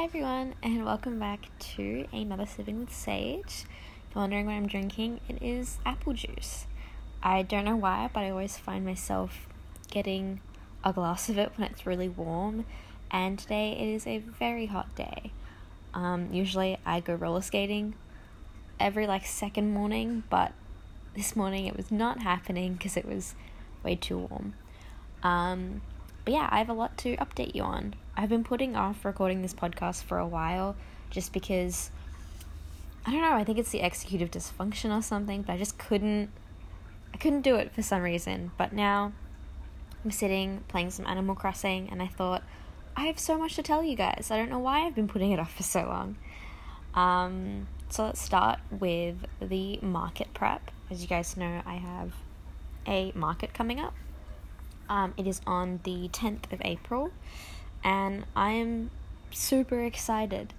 Hi everyone, and welcome back to another Sipping with Sage. If you're wondering what I'm drinking, it is apple juice. I don't know why, but I always find myself getting a glass of it when it's really warm, and today it is a very hot day. Um, usually I go roller skating every like second morning, but this morning it was not happening because it was way too warm. Um, but yeah, I have a lot to update you on. I've been putting off recording this podcast for a while just because I don't know, I think it's the executive dysfunction or something, but I just couldn't I couldn't do it for some reason. But now I'm sitting playing some Animal Crossing and I thought I have so much to tell you guys. I don't know why I've been putting it off for so long. Um, so let's start with the market prep. As you guys know, I have a market coming up. Um, it is on the 10th of April and I'm super excited.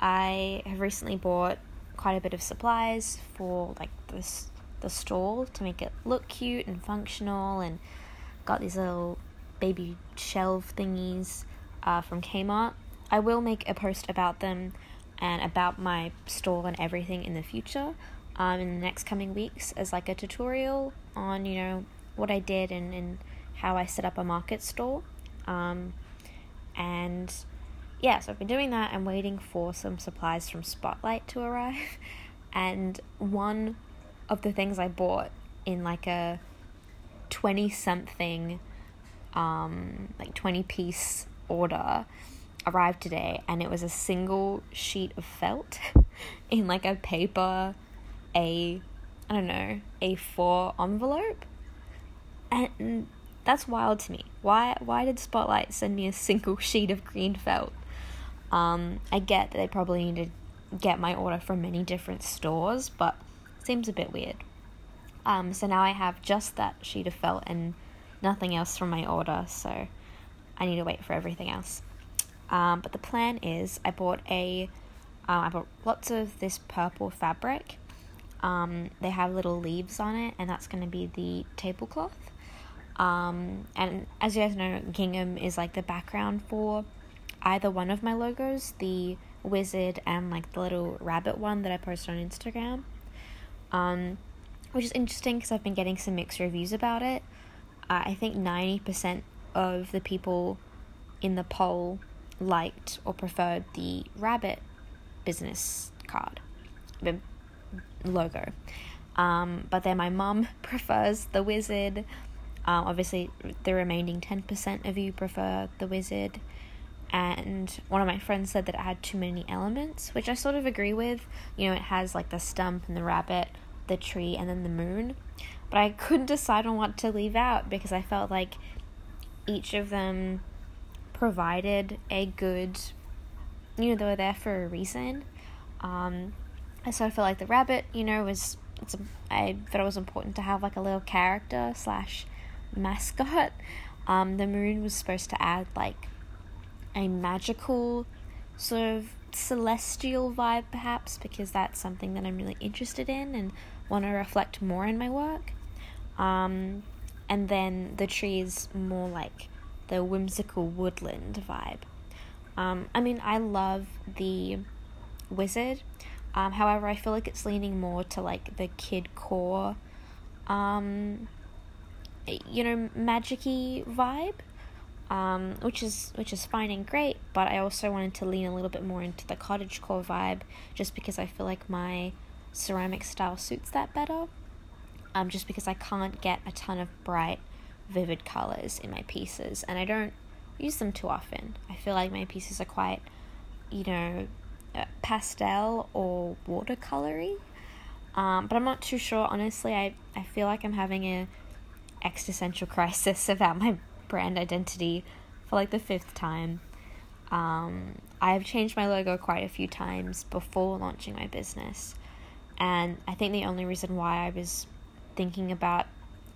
I have recently bought quite a bit of supplies for like this the stall to make it look cute and functional and got these little baby shelf thingies uh, from Kmart. I will make a post about them and about my stall and everything in the future um, in the next coming weeks as like a tutorial on you know what I did and, and how I set up a market stall. Um, yeah, so I've been doing that. I'm waiting for some supplies from Spotlight to arrive. And one of the things I bought in like a 20 something, um, like 20 piece order arrived today. And it was a single sheet of felt in like a paper, a, I don't know, A4 envelope. And that's wild to me. Why why did Spotlight send me a single sheet of green felt? Um, I get that they probably need to get my order from many different stores, but seems a bit weird. Um, so now I have just that sheet of felt and nothing else from my order, so I need to wait for everything else. Um, but the plan is I bought a uh, I bought lots of this purple fabric. Um, they have little leaves on it, and that's going to be the tablecloth. Um, and as you guys know, Gingham is like the background for either one of my logos, the wizard and like the little rabbit one that I posted on Instagram. Um, which is interesting because I've been getting some mixed reviews about it. Uh, I think 90% of the people in the poll liked or preferred the rabbit business card the logo. Um, but then my mum prefers the wizard um, obviously, the remaining 10% of you prefer the wizard. And one of my friends said that it had too many elements, which I sort of agree with. You know, it has like the stump and the rabbit, the tree, and then the moon. But I couldn't decide on what to leave out because I felt like each of them provided a good, you know, they were there for a reason. Um, I felt like the rabbit, you know, was it's a, I thought it was important to have like a little character slash mascot. Um, the moon was supposed to add like a magical sort of celestial vibe, perhaps, because that's something that I'm really interested in and want to reflect more in my work. Um, and then the tree is more like the whimsical woodland vibe. Um, I mean, I love the wizard. Um, however, I feel like it's leaning more to like the kid core um, you know, magicy vibe, um, which is which is fine and great. But I also wanted to lean a little bit more into the cottage core vibe, just because I feel like my ceramic style suits that better. Um, just because I can't get a ton of bright, vivid colors in my pieces, and I don't use them too often. I feel like my pieces are quite, you know, uh, pastel or watercolory. Um, but I'm not too sure. Honestly, I, I feel like I'm having a existential crisis about my brand identity for like the fifth time. Um, I've changed my logo quite a few times before launching my business, and I think the only reason why I was thinking about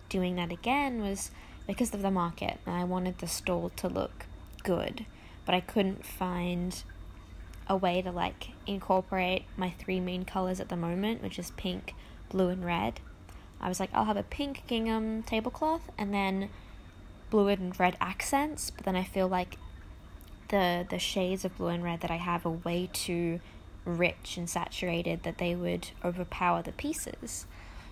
doing that again was because of the market, and I wanted the stall to look good, but I couldn't find a way to like incorporate my three main colors at the moment, which is pink, blue, and red. I was like, I'll have a pink gingham tablecloth and then blue and red accents, but then I feel like the the shades of blue and red that I have are way too rich and saturated that they would overpower the pieces.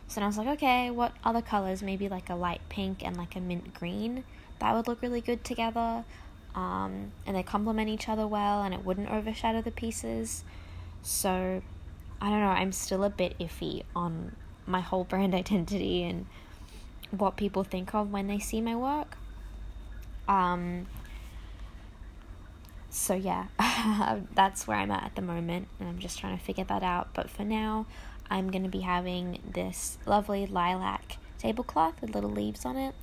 So then I was like, okay, what other colors? Maybe like a light pink and like a mint green. That would look really good together. Um, and they complement each other well and it wouldn't overshadow the pieces. So I don't know, I'm still a bit iffy on my whole brand identity and what people think of when they see my work. Um, so yeah, that's where I'm at at the moment, and I'm just trying to figure that out. But for now, I'm going to be having this lovely lilac tablecloth with little leaves on it,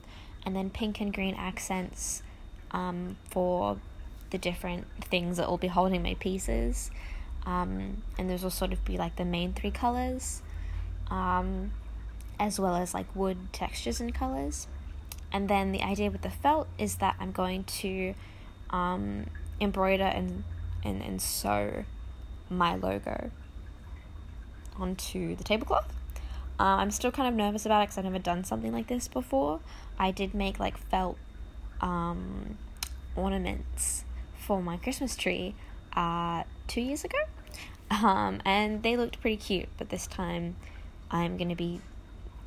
and then pink and green accents um, for the different things that will be holding my pieces. Um, and those will sort of be like the main three colors, um, as well as like wood textures and colors. And then the idea with the felt is that I'm going to um, embroider and, and, and sew my logo onto the tablecloth. Uh, I'm still kind of nervous about it because I've never done something like this before. I did make like felt um, ornaments for my Christmas tree uh, two years ago, um, and they looked pretty cute. But this time, I'm gonna be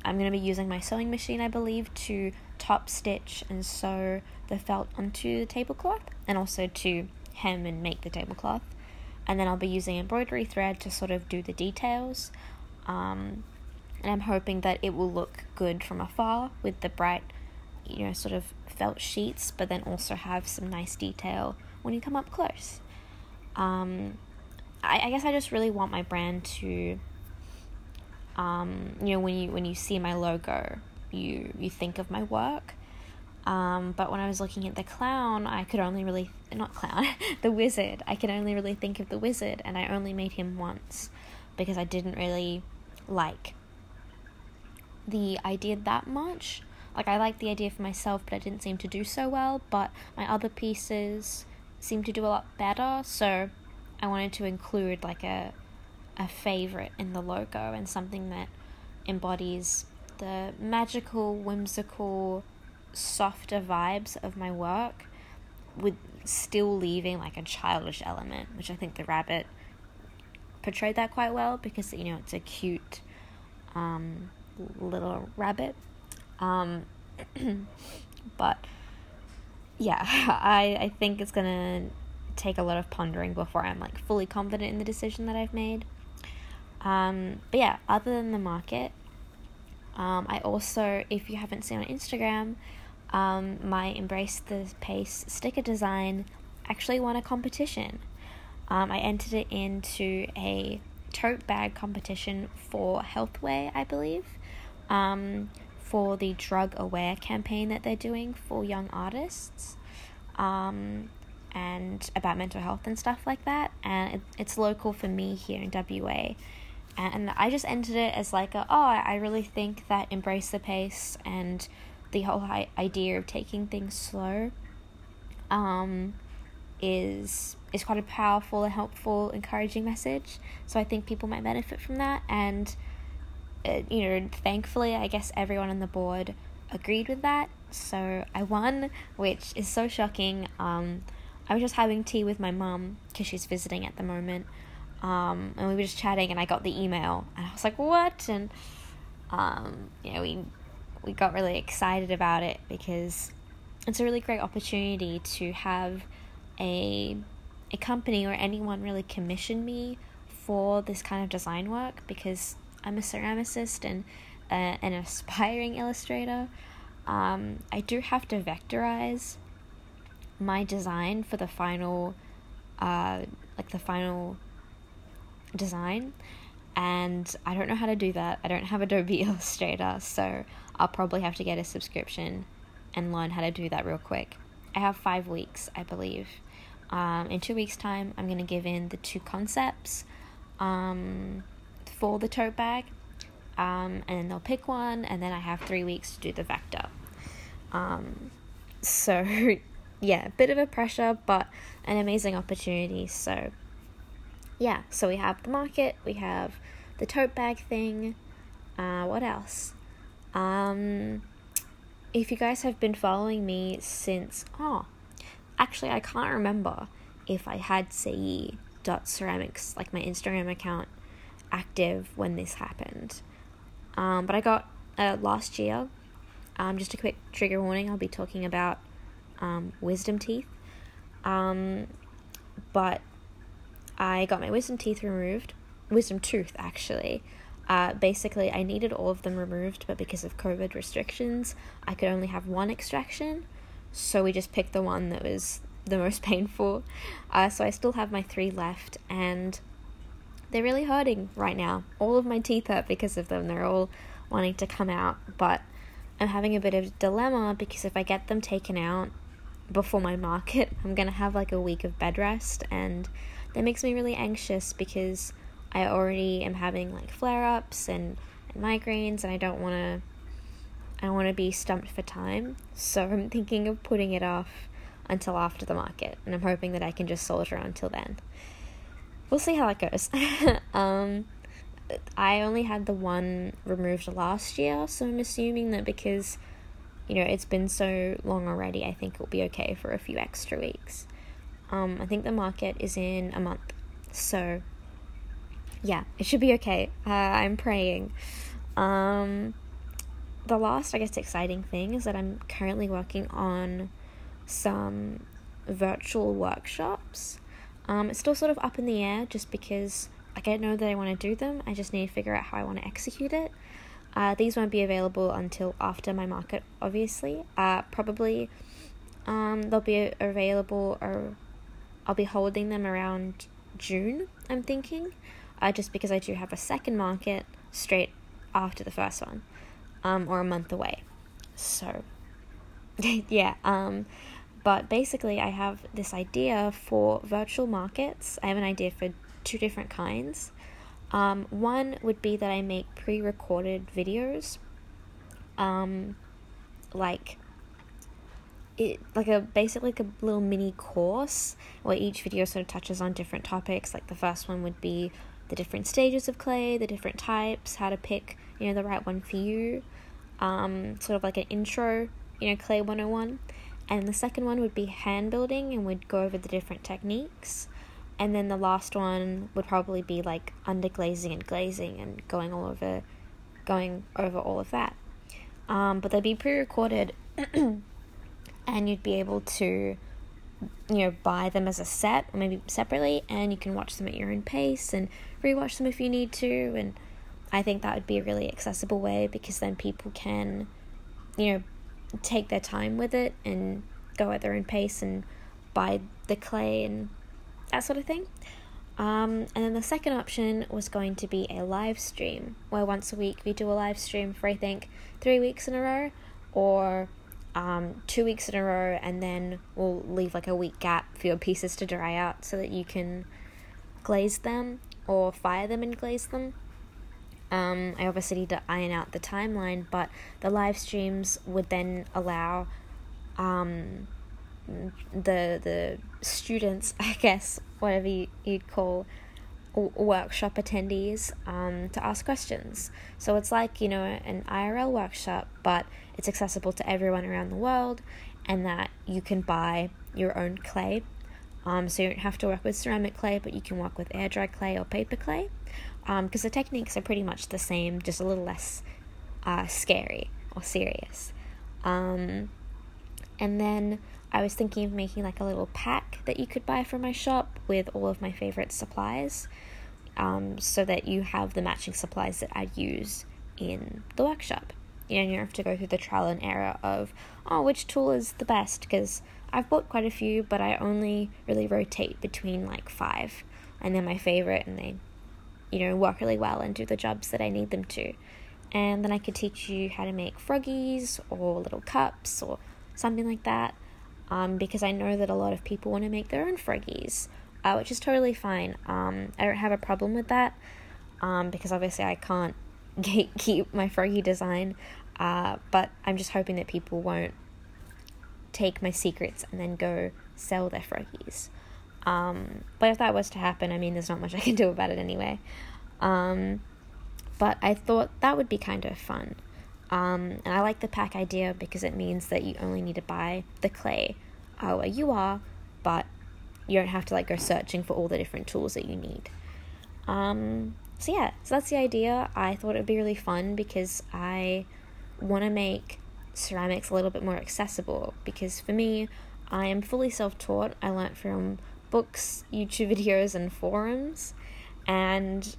I'm gonna be using my sewing machine, I believe, to top stitch and sew the felt onto the tablecloth, and also to hem and make the tablecloth and then I'll be using embroidery thread to sort of do the details. Um, and I'm hoping that it will look good from afar with the bright, you know, sort of felt sheets, but then also have some nice detail when you come up close. Um, I, I guess I just really want my brand to, um, you know, when you when you see my logo, you you think of my work. Um, but when I was looking at the clown, I could only really not clown, the wizard. I could only really think of the wizard, and I only made him once because I didn't really like the idea that much. Like, I liked the idea for myself, but I didn't seem to do so well. But my other pieces seemed to do a lot better, so I wanted to include like a a favorite in the logo and something that embodies the magical, whimsical, softer vibes of my work with still leaving like a childish element, which I think the rabbit portrayed that quite well because you know it's a cute um, little rabbit. Um, but yeah, I I think it's gonna take a lot of pondering before I'm like fully confident in the decision that I've made. Um, but yeah, other than the market, um, I also, if you haven't seen on Instagram, um, my Embrace the Pace sticker design actually won a competition. Um, I entered it into a tote bag competition for Healthway, I believe, um, for the Drug Aware campaign that they're doing for young artists, um, and about mental health and stuff like that. And it, it's local for me here in WA. And I just entered it as like a, oh, I really think that Embrace the Pace and the whole idea of taking things slow um, is is quite a powerful and helpful, encouraging message. So I think people might benefit from that. And uh, you know, thankfully, I guess everyone on the board agreed with that. So I won, which is so shocking. Um, I was just having tea with my mum because she's visiting at the moment. Um, and we were just chatting, and I got the email, and I was like, "What?" And um, you know, we we got really excited about it because it's a really great opportunity to have a a company or anyone really commission me for this kind of design work because I'm a ceramicist and uh, an aspiring illustrator. Um, I do have to vectorize my design for the final, uh, like the final design, and I don't know how to do that. I don't have Adobe Illustrator, so I'll probably have to get a subscription and learn how to do that real quick. I have five weeks, I believe. Um, in two weeks' time, I'm going to give in the two concepts um, for the tote bag, um, and they'll pick one, and then I have three weeks to do the vector. Um, so, yeah, a bit of a pressure, but an amazing opportunity. So, yeah, so we have the market, we have the tote bag thing. Uh, what else? Um, if you guys have been following me since, oh, actually, I can't remember if I had say dot ceramics like my Instagram account active when this happened. Um, but I got uh, last year. Um, just a quick trigger warning. I'll be talking about um, wisdom teeth. Um, but I got my wisdom teeth removed, wisdom tooth actually. Uh, basically, I needed all of them removed, but because of COVID restrictions, I could only have one extraction. So we just picked the one that was the most painful. Uh, so I still have my three left, and they're really hurting right now. All of my teeth hurt because of them. They're all wanting to come out, but I'm having a bit of a dilemma because if I get them taken out before my market, I'm gonna have like a week of bed rest, and that makes me really anxious because I already am having like flare ups and, and migraines, and I don't want to. I want to be stumped for time, so I'm thinking of putting it off until after the market, and I'm hoping that I can just soldier on until then. We'll see how it goes. um, I only had the one removed last year, so I'm assuming that because you know it's been so long already, I think it'll be okay for a few extra weeks. Um, I think the market is in a month, so yeah, it should be okay. Uh, I'm praying. Um, the last, I guess, exciting thing is that I'm currently working on some virtual workshops. Um, it's still sort of up in the air just because like, I know that I want to do them. I just need to figure out how I want to execute it. Uh, these won't be available until after my market, obviously. Uh, probably um, they'll be available or I'll be holding them around June, I'm thinking uh, just because I do have a second market straight after the first one, um, or a month away. So, yeah, um, but basically, I have this idea for virtual markets. I have an idea for two different kinds. Um, one would be that I make pre recorded videos, um, like it like a basically like a little mini course where each video sort of touches on different topics. Like the first one would be the different stages of clay, the different types, how to pick, you know, the right one for you. Um, sort of like an intro, you know, clay 101. And the second one would be hand building and we'd go over the different techniques. And then the last one would probably be like underglazing and glazing and going all over going over all of that. Um, but they'd be pre-recorded and you'd be able to you know buy them as a set or maybe separately and you can watch them at your own pace and rewatch them if you need to and I think that would be a really accessible way because then people can you know take their time with it and go at their own pace and buy the clay and that sort of thing. Um, and then the second option was going to be a live stream where once a week we do a live stream for I think three weeks in a row or um, two weeks in a row, and then we'll leave like a week gap for your pieces to dry out so that you can glaze them or fire them and glaze them. Um, I obviously need to iron out the timeline, but the live streams would then allow um, the the students, I guess, whatever you, you'd call workshop attendees um, to ask questions. So it's like, you know, an IRL workshop, but it's accessible to everyone around the world, and that you can buy your own clay. Um, so you don't have to work with ceramic clay, but you can work with air dry clay or paper clay, because um, the techniques are pretty much the same, just a little less uh, scary or serious. Um, and then I was thinking of making like a little pack that you could buy from my shop with all of my favorite supplies um, so that you have the matching supplies that I use in the workshop. You know, you don't have to go through the trial and error of, oh, which tool is the best? Because I've bought quite a few, but I only really rotate between like five, and they're my favorite, and they, you know, work really well and do the jobs that I need them to. And then I could teach you how to make froggies or little cups or something like that um, because I know that a lot of people want to make their own froggies, uh, which is totally fine. Um, I don't have a problem with that um, because obviously I can't keep my froggy design, uh, but I'm just hoping that people won't take my secrets and then go sell their froggies. Um, but if that was to happen, I mean, there's not much I can do about it anyway. Um, but I thought that would be kind of fun. Um, and I like the pack idea because it means that you only need to buy the clay uh, where you are, but you don't have to like go searching for all the different tools that you need. Um, so yeah, so that's the idea. I thought it would be really fun because I want to make ceramics a little bit more accessible because for me, I am fully self-taught. I learnt from books, YouTube videos and forums and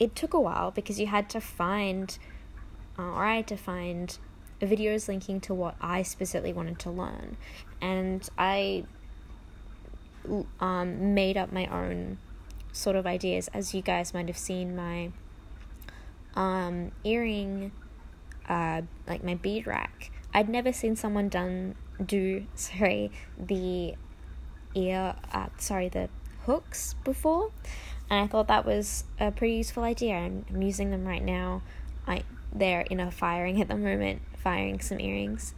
it took a while because you had to find uh, or I had to find videos linking to what I specifically wanted to learn and I um, made up my own sort of ideas, as you guys might have seen my um, earring, uh, like my bead rack. I'd never seen someone done do sorry the ear, uh, sorry the hooks before, and I thought that was a pretty useful idea. I'm, I'm using them right now. I they're in a firing at the moment, firing some earrings,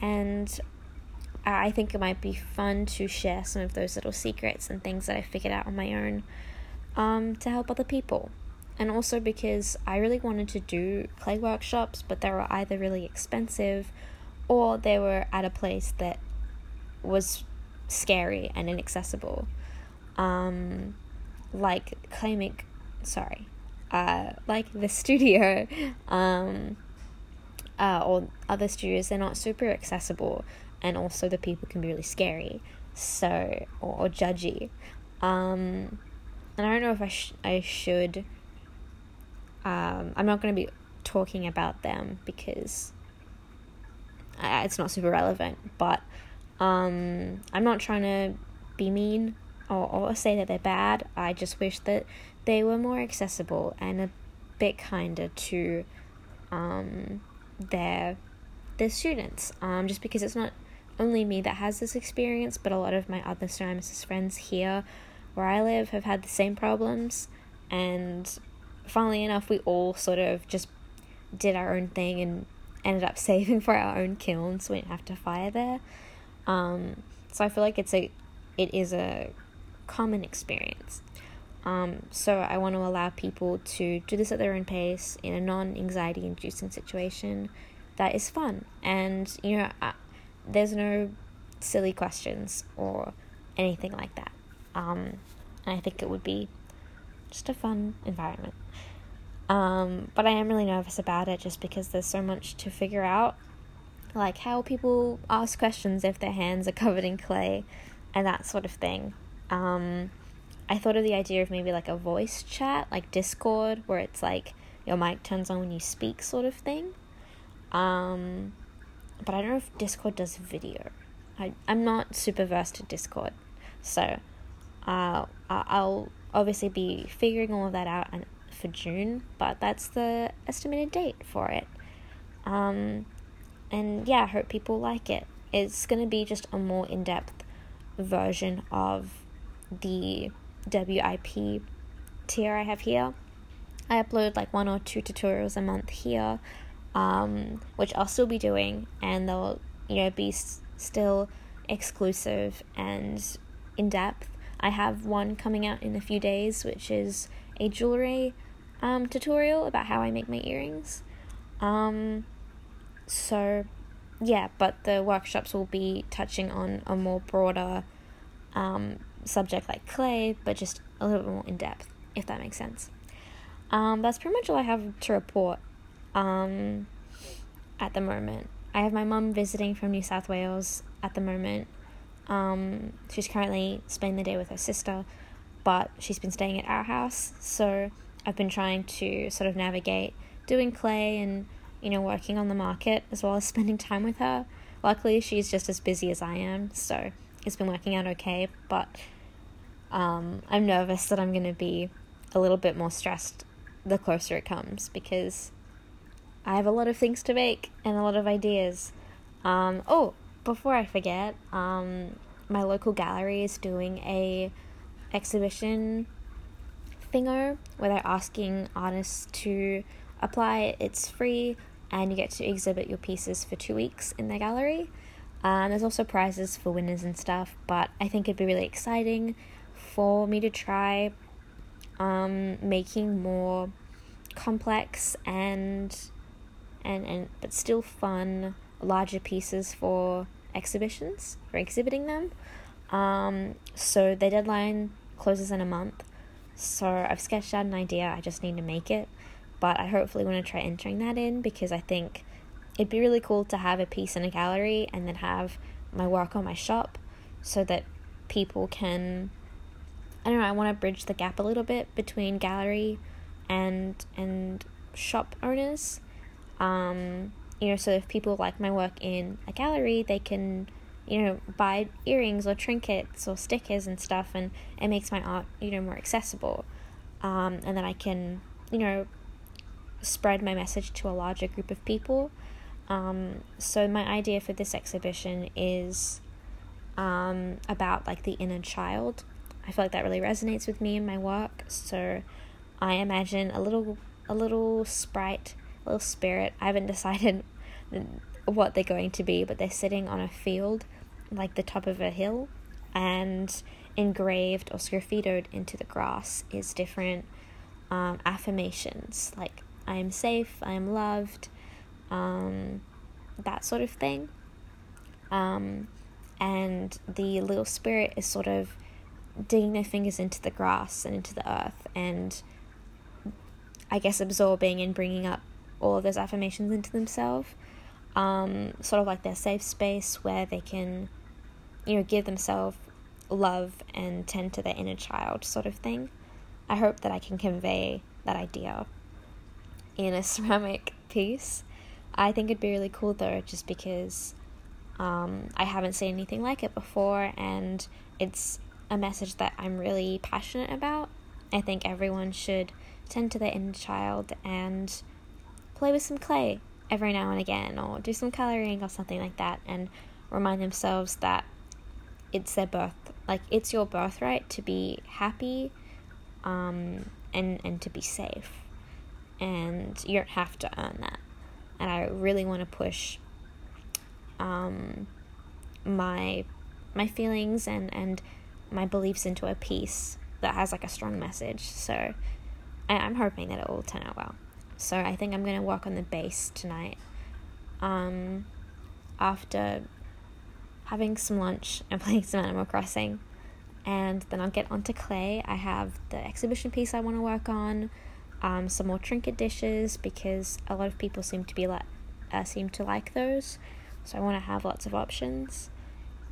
and I think it might be fun to share some of those little secrets and things that I figured out on my own um, to help other people. And also because I really wanted to do clay workshops, but they were either really expensive or they were at a place that was scary and inaccessible. Um, like clay make, sorry, uh, like the studio, um, uh, or other studios, they're not super accessible and also the people can be really scary so or, or judgy. Um and i don't know if i sh- i should um i'm not going to be talking about them because I, it's not super relevant but um i'm not trying to be mean or, or say that they're bad. I just wish that they were more accessible and a bit kinder to um their their students um just because it's not only me that has this experience, but a lot of my other ceramicist friends here where I live have had the same problems. And funnily enough, we all sort of just did our own thing and ended up saving for our own kiln so we didn't have to fire there. Um, so I feel like it's a it is a common experience. Um, so I want to allow people to do this at their own pace in a non anxiety inducing situation that is fun. And you know, I, there's no silly questions or anything like that. Um, and I think it would be just a fun environment. Um, but I am really nervous about it just because there's so much to figure out. Like how people ask questions if their hands are covered in clay and that sort of thing. Um, I thought of the idea of maybe like a voice chat, like Discord, where it's like your mic turns on when you speak, sort of thing. Um, but I don't know if Discord does video. I I'm not super versed in Discord, so uh, I'll obviously be figuring all of that out for June, but that's the estimated date for it. Um, and yeah, I hope people like it. It's gonna be just a more in depth version of the WIP tier I have here. I upload like one or two tutorials a month here um, which I'll still be doing, and they'll you know be s- still exclusive and in depth. I have one coming out in a few days, which is a jewelry um, tutorial about how I make my earrings. Um, so, yeah, but the workshops will be touching on a more broader um, subject like clay, but just a little bit more in depth, if that makes sense. Um, that's pretty much all I have to report um, at the moment. I have my mum visiting from New South Wales at the moment. Um, she's currently spending the day with her sister, but she's been staying at our house. So I've been trying to sort of navigate doing clay and, you know, working on the market as well as spending time with her. Luckily, she's just as busy as I am, so it's been working out okay, but um, I'm nervous that I'm going to be a little bit more stressed the closer it comes because I have a lot of things to make and a lot of ideas. Um, oh, before I forget, um, my local gallery is doing a exhibition thingo where they're asking artists to apply. It's free, and you get to exhibit your pieces for two weeks in their gallery. Um, there's also prizes for winners and stuff, but I think it'd be really exciting for me to try um, making more complex and and, and but still fun larger pieces for exhibitions for exhibiting them Um, so the deadline closes in a month. So I've sketched out an idea. I just need to make it. But I hopefully want to try entering that in because I think it'd be really cool to have a piece in a gallery and then have my work on my shop so that people can I don't know, I want to bridge the gap a little bit between gallery and and shop owners. Um, you know, so if people like my work in a gallery, they can, you know, buy earrings or trinkets or stickers and stuff, and it makes my art, you know, more accessible. Um, and then I can, you know, spread my message to a larger group of people. Um, so my idea for this exhibition is um, about like the inner child. I feel like that really resonates with me in my work. So I imagine a little a little sprite, a little spirit. I haven't decided what they're going to be, but they're sitting on a field, like the top of a hill, and engraved or sgraffitoed into the grass is different um, affirmations like I am safe, I am loved, um, that sort of thing. Um, and the little spirit is sort of digging their fingers into the grass and into the earth and I guess absorbing and bringing up all of those affirmations into themselves. Um, sort of like their safe space where they can, you know, give themselves love and tend to their inner child, sort of thing. I hope that I can convey that idea in a ceramic piece. I think it'd be really cool though, just because um, I haven't seen anything like it before, and it's a message that I'm really passionate about. I think everyone should tend to their inner child and play with some clay every now and again, or do some coloring or something like that, and remind themselves that it's their birth, like it's your birthright to be happy, um, and and to be safe, and you don't have to earn that. And I really want to push, um, my my feelings and and my beliefs into a piece that has like a strong message. So I, I'm hoping that it will turn out well. So I think I'm gonna work on the base tonight. Um, after having some lunch and playing some Animal Crossing, and then I'll get onto clay. I have the exhibition piece I want to work on, um, some more trinket dishes because a lot of people seem to be like uh, seem to like those, so I want to have lots of options,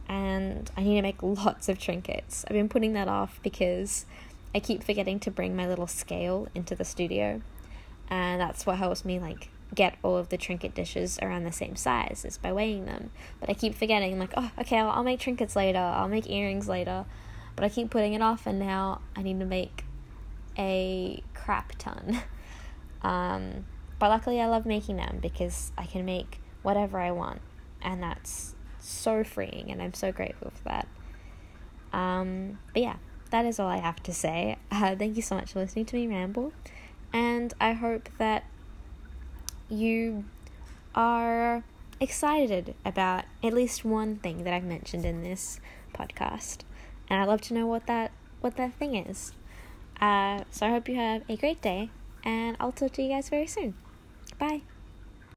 and I need to make lots of trinkets. I've been putting that off because I keep forgetting to bring my little scale into the studio, and that's what helps me like get all of the trinket dishes around the same size is by weighing them. But I keep forgetting, I'm like, oh, okay, I'll, I'll make trinkets later, I'll make earrings later, but I keep putting it off, and now I need to make a crap ton. Um, but luckily, I love making them because I can make whatever I want, and that's so freeing, and I'm so grateful for that. Um, but yeah, that is all I have to say. Uh, thank you so much for listening to me ramble, and I hope that you are excited about at least one thing that I've mentioned in this podcast, and I'd love to know what that what that thing is. Uh, so I hope you have a great day, and I'll talk to you guys very soon. Bye.